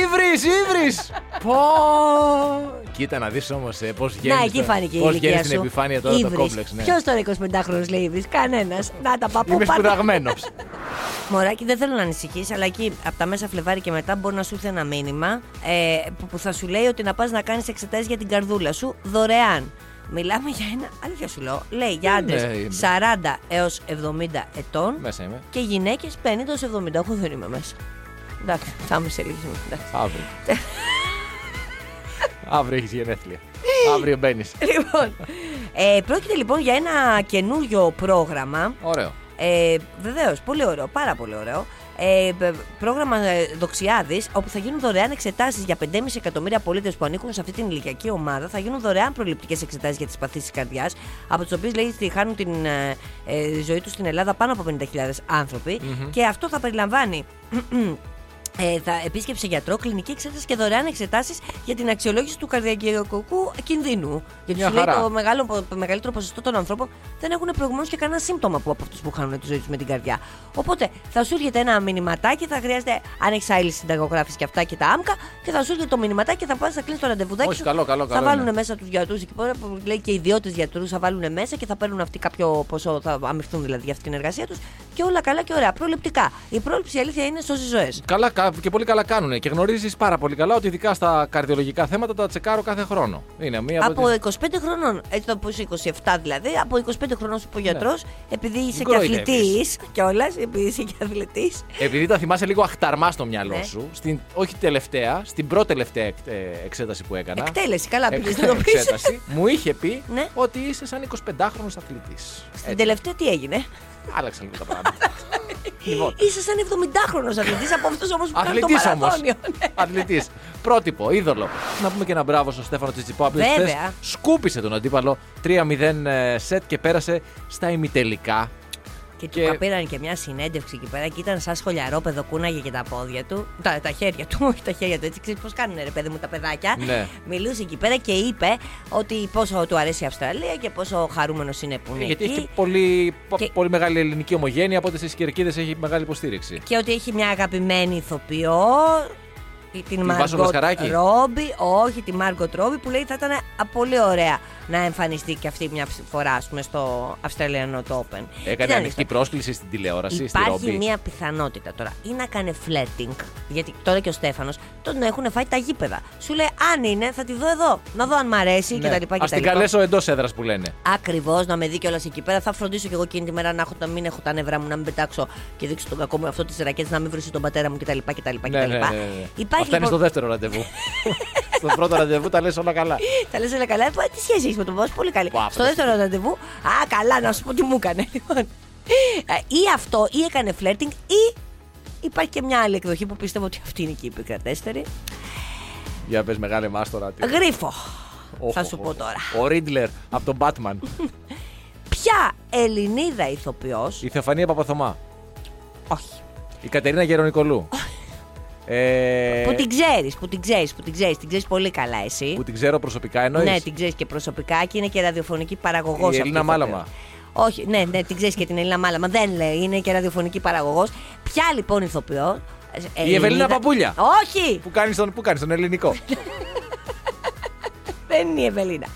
Ήβρι, ύβρις! Πω! Κοίτα να δεις όμως πώς βγαίνει. Να, εκεί φάνηκε η Πώς ηλικία βγαίνει σου. στην επιφάνεια τώρα το Ύβρις. κόμπλεξ. Ναι. Ποιος τώρα 25χρονο λέει Ύβρις, Κανένας. Να τα παππού Είμαι πάρτε. σπουδαγμένος. Μωράκι, δεν θέλω να ανησυχείς, αλλά εκεί από τα μέσα Φλεβάρι και μετά μπορεί να σου έρθει ένα μήνυμα ε, που, που θα σου λέει ότι να πας να κάνεις εξετάσεις για την καρδούλα σου δωρεάν. Μιλάμε για ένα. Αλήθεια σου λέω. Λέει για άντρες Ναι, είμαι. 40 έως 70 ετών Μέσα είμαι. και γυναίκες 50 έως 70. Εγώ δεν είμαι μέσα. Εντάξει, θα είμαι σε λίγη στιγμή. εντάξει. Αύριο. [laughs] Αύριο έχεις γενέθλια. Αύριο μπαίνεις. Λοιπόν, ε, πρόκειται λοιπόν για ένα καινούριο πρόγραμμα. Ωραίο. Ε, Βεβαίως, πολύ ωραίο, πάρα πολύ ωραίο. Ε, π- πρόγραμμα ε, Δοξιάδης, όπου θα γίνουν δωρεάν εξετάσεις για 5,5 εκατομμύρια πολίτες που ανήκουν σε αυτή την ηλικιακή ομάδα. Θα γίνουν δωρεάν προληπτικές εξετάσεις για τις παθήσεις καρδιάς, από τις οποίες λέει ότι χάνουν την ε, ε, ζωή τους στην Ελλάδα πάνω από 50.000 άνθρωποι. Και αυτό θα περιλαμβάνει. [clears throat] Ε, θα επίσκεψε γιατρό, κλινική εξέταση και δωρεάν εξετάσεις για την αξιολόγηση του καρδιακού κινδύνου. Γιατί Μια σου λέει χαρά. το, μεγάλο, το μεγαλύτερο ποσοστό των ανθρώπων δεν έχουν προηγουμένως και κανένα σύμπτωμα που από αυτούς που χάνουν τη ζωή τους με την καρδιά. Οπότε θα σου έρχεται ένα μηνυματάκι, θα χρειάζεται αν έχει άλλη συνταγογράφηση και αυτά και τα άμκα, και θα σου έρχεται το μηνυματάκι και θα πας, θα κλείσει το ραντεβουδάκι. Όχι, σου, καλό, καλό, Θα καλό βάλουν είναι. μέσα τους γιατρούς εκεί πέρα που λέει και ιδιώτε γιατρούς θα βάλουν μέσα και θα παίρνουν αυτοί κάποιο ποσό, θα αμυφθούν δηλαδή για αυτή την εργασία τους και όλα καλά και ωραία. Προληπτικά. Η πρόληψη η αλήθεια είναι σώζει ζωές. Καλά, κα- και πολύ καλά κάνουν. Και γνωρίζεις πάρα πολύ καλά ότι ειδικά στα καρδιολογικά θέματα τα τσεκάρω κάθε χρόνο. Είναι μία από, Από τις... 25 χρονών, έτσι το που είσαι 27 δηλαδή, από 25 χρονών σου πω γιατρός, επειδή είσαι και Γκροϊδεύεις. αθλητής κιόλας, επειδή είσαι και αθλητής. Επειδή τα θυμάσαι λίγο αχταρμά στο μυαλό Ναι. σου, στην, όχι τελευταία, στην πρώτη τελευταία εκ- ε, εξέταση που έκανα. Εκτέλεση, καλά εκ- πήγες να το πεις. εξέταση, μου είχε πει Ναι. ότι είσαι σαν 25χρονο αθλητής. Στην τελευταία τι έγινε; Άλλαξαν λίγο τα πράγματα. [laughs] λοιπόν, Είσαι σαν 70χρονο αθλητής από αυτούς όμως που κάνουν το Αθλητής όμως. μαραθώνιο. [laughs] Ναι. Αθλητής. Πρότυπο, είδωλο. Να πούμε και ένα μπράβο στον Στέφανο Τσιτσιπά, ο οποίος Βέβαια. χθες σκούπισε τον αντίπαλο 3-0 ε, σετ και πέρασε στα ημιτελικά. Και, Και- του πήραν και μια συνέντευξη εκεί πέρα και ήταν σαν σχολιαρόπεδο, κούναγε και τα πόδια του. Τα, τα χέρια του, [laughs] όχι τα χέρια του. Έτσι ξέρεις πώς κάνουν ρε παιδί μου τα παιδάκια. Ναι. Μιλούσε εκεί πέρα και είπε ότι πόσο του αρέσει η Αυστραλία και πόσο χαρούμενος είναι που είναι Γιατί εκεί. έχει και πολύ, Και- πολύ μεγάλη ελληνική ομογένεια, οπότε στις κερκίδες έχει μεγάλη υποστήριξη. Και ότι έχει μια αγαπημένη ηθοποιό. Την Τη Βάσο Μάργκοτ Λασκαράκη; Ρόμπι, όχι τη Μάργκοτ Ρόμπι που λέει θα ήταν α, πολύ ωραία να εμφανιστεί και αυτή μια φορά ας πούμε, στο Αυστραλιανό το Open. Έκανε Κοίτα, ανοιχτή πρόσκληση στην τηλεόραση, στη Υπάρχει Ρόμπι. μια πιθανότητα τώρα ή να κάνει flirting. Γιατί τώρα και ο Στέφανος τον έχουν φάει τα γήπεδα. Σου λέει αν είναι, θα τη δω εδώ. Να δω αν μ' αρέσει Ναι. κτλ. Ας την καλέσω εντός έδρας που λένε. Ακριβώς, να με δει κιόλας εκεί πέρα. Θα φροντίσω κι εγώ εκείνη τη μέρα να, έχω, να μην έχω τα νευρά μου, να μην πετάξω και δείξω τον κακό μου αυτό τη ρακέτη, να μην βρει τον πατέρα μου κτλ. κτλ, κτλ. Ναι, ναι, ναι, ναι. Υπάρχει Αυτά είναι στο λοιπόν. δεύτερο ραντεβού. [laughs] στο πρώτο ραντεβού τα λες όλα καλά. Τα λες όλα καλά. Ε, Τι σχέση έχεις με τον boss, πολύ καλή. Πα, Στο δεύτερο ραντεβού, Α, καλά, να σου πω τι μου έκανε. [laughs] Λοιπόν. Ε, Ή αυτό, ή έκανε flirting, ή υπάρχει και μια άλλη εκδοχή που πιστεύω ότι αυτή είναι και η επικρατέστερη. Για πες μεγάλε μάστορα. τι- Γρίφο. Οχ, Θα οχ, σου οχ. πω τώρα. Ο Ρίτλερ από τον Batman. [laughs] Ποια Ελληνίδα ηθοποιός; Η Θεοφανία Παπαθωμά. Όχι. Η Κατερίνα Γερονικολού. Ε, Που την ξέρεις, που την ξέρεις, που την ξέρεις, την ξέρεις πολύ καλά εσύ. που την ξέρω προσωπικά εννοείς; Ναι, την ξέρεις και προσωπικά και είναι και ραδιοφωνική παραγωγός. Η Ελίνα Μάλαμα. Όχι, ναι, ναι, την ξέρεις και την Ελίνα Μάλαμα. Δεν λέει, είναι και ραδιοφωνική παραγωγός. Ποια λοιπόν ηθοποιό; ε, Η Ευελίνα Ελληνίδα- Παπούλια. Όχι! Που κάνεις τον, που κάνεις τον ελληνικό. [laughs] Δεν είναι η Ευελίνα.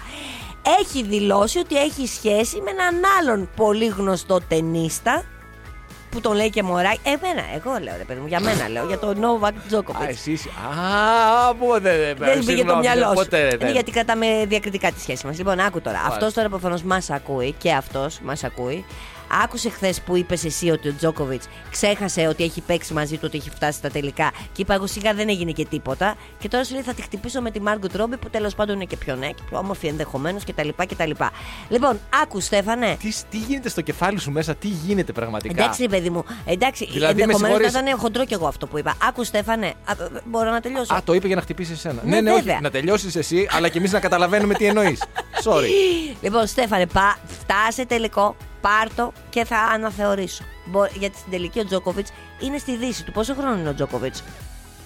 Έχει δηλώσει ότι έχει σχέση με έναν άλλον πολύ γνωστό ταινίστα που τον λέει και μωράκι. Εμένα, εγώ λέω ρε παιδί μου, για μένα λέω, για τον Novak Α, Djokovic. εσύ. είσαι- Α, πού δεν Δεν πήγε το μυαλό σου. Ποτέ Είναι δεν. γιατί κρατάμε διακριτικά τη σχέση μας. Λοιπόν, άκου τώρα. Αυτός τώρα προφανώς μας ακούει και αυτός μας ακούει. Άκουσε χθες που είπες εσύ ότι ο Τζόκοβιτς ξέχασε ότι έχει παίξει μαζί του, ότι έχει φτάσει στα τελικά. Και είπα εγώ σιγά δεν έγινε και τίποτα. Και τώρα σου λέει θα τη χτυπήσω με τη Μάργκοτ Ρόμπι που τέλος πάντων είναι και πιο νέα και πιο όμορφη ενδεχομένω κτλ. κτλ. Λοιπόν, άκου Στέφανε. Τι, τι γίνεται στο κεφάλι σου μέσα, τι γίνεται πραγματικά; Εντάξει, ρε παιδί μου. Εντάξει, Δηλαδή, με ενδεχομένως να συγχωρείς- ήταν χοντρό κι εγώ αυτό που είπα. Άκου, Στέφανε. Α, μπορώ να τελειώσω; Α, το είπε για να χτυπήσεις εσένα. Ναι, ναι, όχι. βέβαια. Να τελειώσεις εσύ, αλλά και εμείς να καταλαβαίνουμε τι εννοείς. [laughs] Sorry. Λοιπόν, Στέφανε, πά, φτάσε τελικό, πάρτο και θα αναθεωρήσω. Μπο- γιατί στην τελική ο Τζόκοβιτς είναι στη δύση του. Πόσο χρόνο είναι ο Τζόκοβιτς;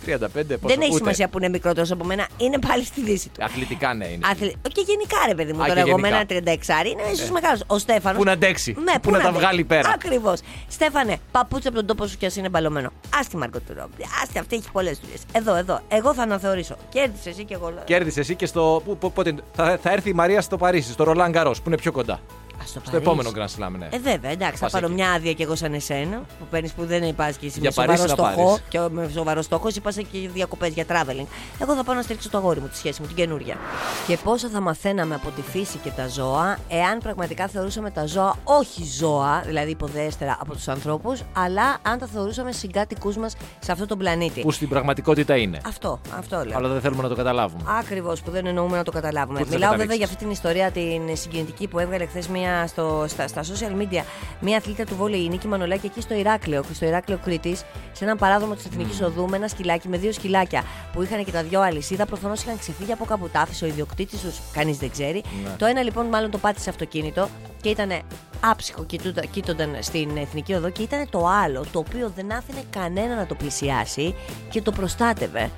35 πόσο Δεν έχει ούτε. σημασία που είναι μικρότερος από μένα, είναι πάλι στη δύση του. Αθλητικά ναι είναι. Αθλη... Και γενικά, ρε παιδί μου, Α, τώρα και εγώ γενικά. με ένα 36 είναι ίσω μεγάλος. Ο Στέφανο. Πού να αντέξει, Ναι, πού να τα βγάλει πέρα. Ακριβώς. Στέφανε, παπούτσι από τον τόπο σου κι ας είναι μπαλωμένο. Α τη Μάρκο του Ρόμπι. Α αυτή έχει πολλές δουλειές. Εδώ, εδώ. Εγώ θα αναθεωρήσω. Κέρδισε εσύ και εγώ. Κέρδισε εσύ και στο. Πού, πού- πότε, θα, θα έρθει η Μαρία στο Παρίσι, στο Ρολάν Καρό, που είναι πιο κοντά. Ας το Στο Παρίσι. επόμενο Grand Slam, ναι. Ε, βέβαια, εντάξει, θα Πας πάρω εκεί. μια άδεια κι εγώ σαν εσένα που παίρνεις που δεν υπάρχει και εσύ Για με σοβαρό Παρίσι να στόχο. πάρεις. Και με σοβαρό στόχο, εσύ πας και διακοπές για traveling. Εγώ θα πάω να στηρίξω το αγόρι μου, τη σχέση μου, την καινούρια. Και πόσο θα μαθαίναμε από τη φύση και τα ζώα, εάν πραγματικά θεωρούσαμε τα ζώα όχι ζώα, δηλαδή υποδέστερα από τους ανθρώπους, αλλά αν τα θεωρούσαμε συγκάτοικούς μας σε αυτόν τον πλανήτη. Που στην πραγματικότητα είναι. Αυτό, αυτό λέω. Αλλά δεν θέλουμε να το καταλάβουμε. Ακριβώς, που δεν εννοούμε να το καταλάβουμε. Πού θες να Μιλάω τα βέβαια για ρίξεις; αυτή την ιστορία την συγκινητική που έβγαλε χθες στο, στα, στα social media μία αθλήτρια του βόλεϊ, η Νίκη Μανολάκη, εκεί στο Ηράκλειο, στο Ηράκλειο Κρήτης, σε έναν παράδομο της Εθνικής Οδού με ένα σκυλάκι με δύο σκυλάκια που είχαν και τα δυο αλυσίδα. Προφανώς είχαν ξεφύγει από κάπου τα άφησε ο ιδιοκτήτης τους, κανείς δεν ξέρει. Ναι. Το ένα λοιπόν μάλλον το πάτησε αυτοκίνητο και ήταν άψυχο, κοιτούντα- κοίτονταν στην Εθνική Οδό και ήταν το άλλο, το οποίο δεν άφηνε κανένα να το πλησιάσει και το προστάτευε.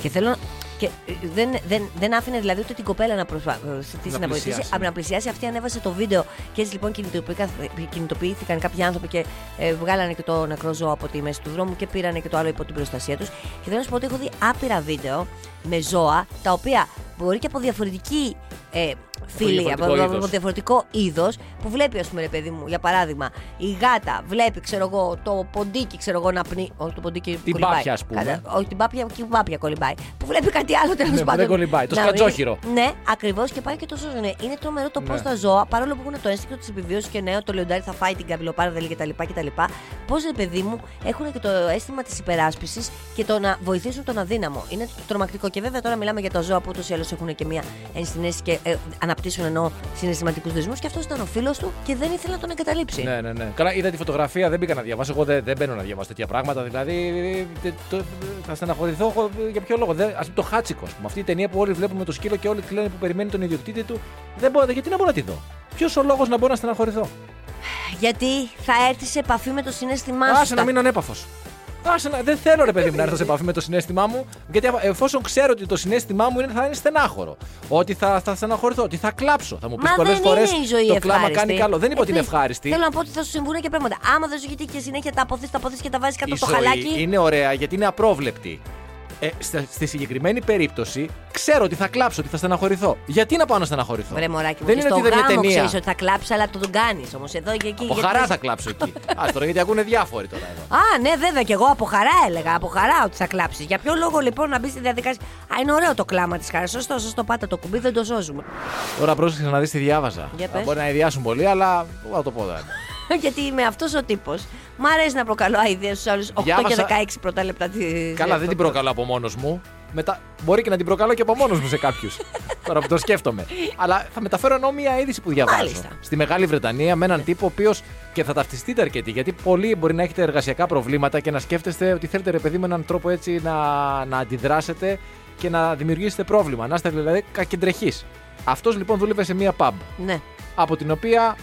Και θέλω. Και ε, δεν, δεν, δεν άφηνε δηλαδή ούτε την κοπέλα να προσπαθήσει Να να, βοηθήσει. πλησιάσει. Από να πλησιάσει, αυτή ανέβασε το βίντεο και έτσι λοιπόν κινητοποιήθηκαν, κινητοποιήθηκαν κάποιοι άνθρωποι και ε, βγάλανε και το νεκρό ζώο από τη μέση του δρόμου και πήρανε και το άλλο υπό την προστασία τους. Και θέλω να σου πω ότι έχω δει άπειρα βίντεο με ζώα τα οποία μπορεί και από διαφορετική ε, φίλη, διαφορετικό από, από είδος. διαφορετικό είδος που βλέπει, ας πούμε, ρε παιδί μου, για παράδειγμα, η γάτα βλέπει, ξέρω εγώ, το ποντίκι, ξέρω εγώ, να πνί. Όχι το ποντίκι Την κολυμπάει. πάπια, ας πούμε. Κατά- όχι την πάπια, και η πάπια κολυμπάει. Που βλέπει κάτι άλλο τέλος Ναι, που πάντων. δεν κολυμπάει, το Να, σκατζόχυρο. είναι- Ναι, ακριβώς και πάει και το σώζουνε. Είναι τρομερό το πώς Ναι. τα ζώα, παρόλο που έχουν το ένστικτο της επιβίωσης και ναι, το λιοντάρι θα φάει την καπηλοπάρδελη κτλ. κτλ πώς, ρε παιδί μου, έχουν και το αίσθημα της υπεράσπισης και το να βοηθήσουν τον αδύναμο. Είναι τρομακτικό. Και βέβαια τώρα μιλάμε για τα ζώα που ούτως ή άλλως έχουν και μία ενσυναίσθηση και ε, αναπτύσσουν ενώ συναισθηματικούς δεσμούς. Και αυτός ήταν ο φίλος του και δεν ήθελε να τον εγκαταλείψει. Ναι, ναι, ναι. Καλά, είδα τη φωτογραφία, δεν μπήκα να διαβάσω. Εγώ δεν, δεν μπαίνω να διαβάσω τέτοια πράγματα. Δηλαδή, ε, το- θα στεναχωρηθώ εγώ, ε, για ποιο λόγο. Δεν, ας πούμε το Χάτσικο. Με αυτή η ταινία που όλοι βλέπουμε το σκύλο και όλοι λένε που περιμένει τον ιδιοκτήτη του. Δεν μπορώ, γιατί να μπορώ να τη δω; Ποιος ο λόγος να μπορώ να στεναχωρηθώ; [sighs] Γιατί θα έρθει σε επαφή με το συνέστημά σου. Άσε να μείνω ανέπαφος. Άσε να, δεν θέλω ρε παιδί μου να έρθω σε επαφή με το συνέστημά μου, γιατί άμα- εφόσον ξέρω ότι το συνέστημά μου είναι, θα είναι στενάχωρο. Ότι θα, θα στεναχωρηθώ, ότι θα κλάψω. Θα μου πεις Μα πολλές δεν φορές είναι η ζωή το κλάμα ευχάριστη. κάνει καλό. Δεν είπα ότι είναι Ε, ευχάριστη. Θέλω να πω ότι θα σου συμβούν και πράγματα. Άμα δεν σου γιατί και συνέχεια τα αποθείς, τα αποθείς και τα βάζεις κάτω Η από το ζωή χαλάκι. είναι ωραία γιατί είναι απρόβλεπτη. Ε, στη, στη συγκεκριμένη περίπτωση, ξέρω ότι θα κλάψω, ότι θα στεναχωρηθώ. Γιατί να πάω να στεναχωρηθώ; Βρε μωράκι μου, δεν και είναι στο ότι δεν είναι γάμο ταινία. ξέρεις ότι θα κλάψεις, αλλά το τον κάνεις όμως. Εδώ και εκεί. Από γιατί χαρά πες- θα κλάψω εκεί. Α τώρα γιατί ακούνε διάφοροι τώρα εδώ. Α, ναι, βέβαια και εγώ από χαρά έλεγα. Από χαρά ότι θα κλάψεις. Για ποιο λόγο λοιπόν να μπεις στη διαδικασία; Α, είναι ωραίο το κλάμα της χαράς. Σωστό, σωστό, πάτα το κουμπί, δεν το σώζουμε. Τώρα πρόσεξε να δεις τι διάβαζα. Για Θα πες. Μπορεί να ιδιάσουν πολύ, αλλά εγώ θα το πω τώρα. [laughs] Γιατί είμαι αυτός ο τύπος. Μ' αρέσει να προκαλώ αειδίε στους άλλους 8 Διάβασα- και 16 πρώτα λεπτά της. Καλά, δεν την προκαλώ από μόνος μου. Μετά, μπορεί και να την προκαλώ και από μόνος μου σε κάποιους. [laughs] Τώρα που το σκέφτομαι. Αλλά θα μεταφέρω ενώ μία είδηση που διαβάζω. Μάλιστα. Στη Μεγάλη Βρετανία με έναν τύπο ο οποίο και θα ταυτιστείτε αρκετοί. Γιατί πολλοί μπορεί να έχετε εργασιακά προβλήματα και να σκέφτεστε ότι θέλετε ρε παιδί με έναν τρόπο έτσι να, να αντιδράσετε και να δημιουργήσετε πρόβλημα. Να είστε δηλαδή κακεντρεχείς. Αυτός λοιπόν δούλευε σε μία pub. Ναι. Από την οποία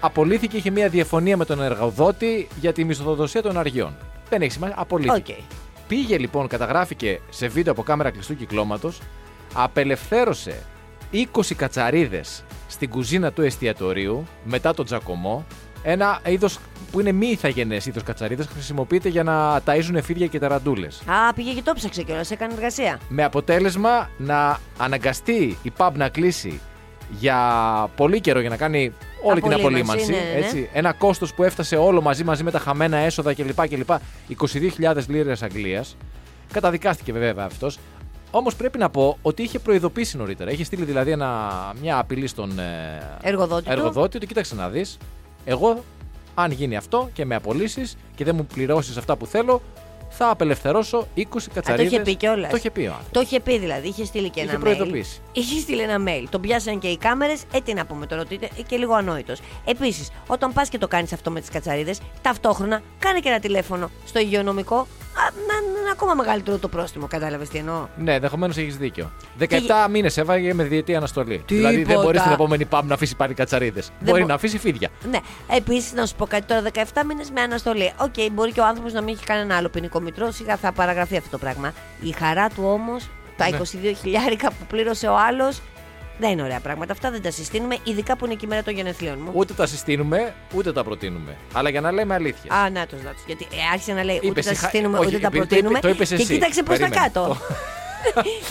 απολύθηκε, είχε μία διαφωνία με τον εργοδότη για τη μισθοδοσία των αργιών. Δεν έχει σημασία, απολύθηκε. Οκ. Πήγε λοιπόν, καταγράφηκε σε βίντεο από κάμερα κλειστού κυκλώματος, απελευθέρωσε 20 κατσαρίδες στην κουζίνα του εστιατορίου μετά τον τσακωμό. Ένα είδος που είναι μη ηθαγενές είδος κατσαρίδες, χρησιμοποιείται για να ταΐζουν φίδια και ταραντούλες. Α, πήγε και το ψάξε κιόλας, έκανε εργασία. Με αποτέλεσμα να αναγκαστεί η pub να κλείσει για πολύ καιρό για να κάνει όλη την Απολύμανση, απολύμανση. ναι, ναι, ναι. Έτσι. Ένα κόστος που έφτασε όλο μαζί μαζί με τα χαμένα έσοδα κλπ. κλπ 22.000 λίρες Αγγλίας. Καταδικάστηκε βέβαια αυτός. Όμως πρέπει να πω ότι είχε προειδοποιήσει νωρίτερα. Είχε στείλει δηλαδή ένα, μια απειλή στον ε, Εργοδότη του. εργοδότη ότι κοίταξε να δεις. Εγώ, αν γίνει αυτό και με απολύσεις και δεν μου πληρώσεις αυτά που θέλω, θα απελευθερώσω 20 κατσαρίδες. είχε πει κιόλας. Το είχε πει ο άνθρωπος. Το είχε πει δηλαδή, είχε στείλει και Είχε ένα mail. προειδοποιήσει. Είχε στείλει ένα mail. Τον πιάσαν και οι κάμερες. Ε, τι να πούμε τώρα, ότι είναι και λίγο ανόητος. Επίσης, όταν πας και το κάνεις αυτό με τις κατσαρίδες, ταυτόχρονα κάνε και ένα τηλέφωνο στο υγειονομικό. Α, να, να είναι ακόμα μεγαλύτερο το πρόστιμο. Κατάλαβες τι εννοώ. Ναι, ενδεχομένως έχεις δίκιο. 17 μήνες έφαγε με διετή αναστολή. Δηλαδή δεν Τίποτα. μπορεί την επόμενη παμπ να αφήσει πάλι κατσαρίδες. Μπορεί μπο- να αφήσει φίδια. Ναι. Επίσης, να σου πω κάτι τώρα, 17 μήνες με αναστολή. Οκ, μπορεί και ο άνθρωπος να μην έχει κανένα άλλο ποινικό μητρώο, σιγά θα παραγραφεί αυτό το πράγμα. Η χαρά του όμως, τα Ναι. 22 χιλιάρικα που πλήρωσε ο άλλος, δεν είναι ωραία πράγματα. Αυτά δεν τα συστήνουμε, ειδικά που είναι και η μέρα των γενεθλίων μου. Ούτε τα συστήνουμε, ούτε τα προτείνουμε. Αλλά για να λέμε αλήθεια. Α, να το να Γιατί ε, άρχισε να λέει ούτε Είπες τα η χα- συστήνουμε, όχι, ούτε τα επειδή το προτείνουμε. είπε- το είπες και εσύ. κοίταξε προ τα Περίμενε. κάτω.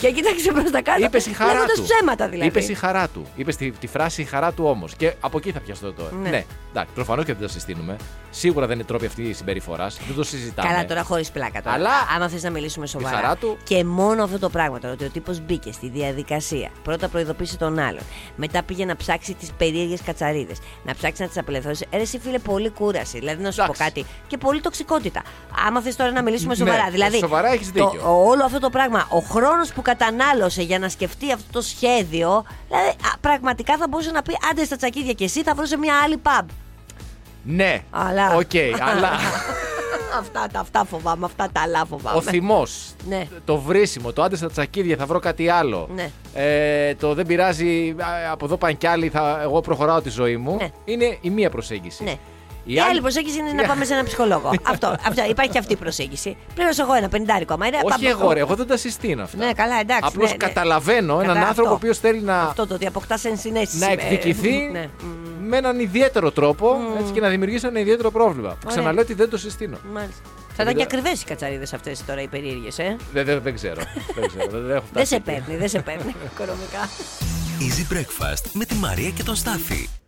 Και κοίταξε προς τα κάτω. Είπες η χαρά λέγοντας του. ψέματα δηλαδή. Είπες η χαρά του. Είπες τη, τη φράση η χαρά του όμως. Και από εκεί θα πιαστώ τώρα. Ναι. Ναι, εντάξει, προφανώς και δεν τα συστήνουμε. Σίγουρα δεν είναι τρόποι αυτή η συμπεριφορά. Δεν το συζητάμε. Καλά, τώρα χωρίς πλάκα. Τώρα. Αλλά- άμα θες να μιλήσουμε σοβαρά. χαρά του- Και μόνο αυτό το πράγμα τώρα, ότι ο τύπος μπήκε στη διαδικασία. Πρώτα προειδοποίησε τον άλλον. Μετά πήγε να ψάξει τις περίεργες κατσαρίδες. Να ψάξει να τις απελευθερώσει. Ε, ρε, εσύ φίλε, πολύ κούραση. Δηλαδή, να σου Εντάξει. πω κάτι. Και πολύ τοξικότητα. Άμα θες τώρα να μιλήσουμε Ναι, σοβαρά. δηλαδή, σοβαρά έχεις το- δίκιο. ο- όλο αυτό το πράγμα, ο χρόνος που κατανάλωσε για να σκεφτεί αυτό το σχέδιο. Δηλαδή, α, πραγματικά θα μπορούσε να πει άντε στα τσακίδια και εσύ θα βρούσε μια άλλη pub. Ναι, Αλλά. οκ, αλλά [laughs] αυτά τα αυτά φοβάμαι, αυτά τα άλλα φοβάμαι. ο θυμός, Ναι. το βρίσιμο, το άντε στα τσακίδια θα βρω κάτι άλλο. Ναι. Ε, το δεν πειράζει, α, από εδώ πάνε κι άλλοι, θα, εγώ προχωράω τη ζωή μου. Ναι. Είναι η μία προσέγγιση. Ναι. Η, άλλη προσέγγιση είναι να πάμε σε ένα ψυχολόγο. [laughs] αυτό, αυτό, υπάρχει και αυτή η προσέγγιση. Πλήρωσα εγώ ένα πεντάρικο. Άμα είναι, Όχι πάμε- εγώ, ρε, εγώ δεν τα συστήνω αυτά. Ναι, καλά, εντάξει. Απλώς ναι, ναι. καταλαβαίνω έναν Κατά- άνθρωπο ο αυτό. οποίος θέλει να, Αυτό το ότι αποκτάς ενσυναίσθηση. να με- εκδικηθεί [laughs] ναι. μ, με έναν ιδιαίτερο τρόπο έτσι, και να δημιουργήσει ένα ιδιαίτερο πρόβλλημα. Ξαναλέω ότι δεν το συστήνω. Μάλιστα. Θα ήταν και Επειδή- ακριβές οι κατσαρίδες αυτές τώρα οι περίεργες, ε. Δεν, δεν, δεν ξέρω. [laughs] δεν ξέρω. Δεν, δεν έχω Δεν φτάσει σε εκεί. παίρνει, δεν σε παίρνει οικονομικά. Easy Breakfast με τη Μαρία και τον Στάφη.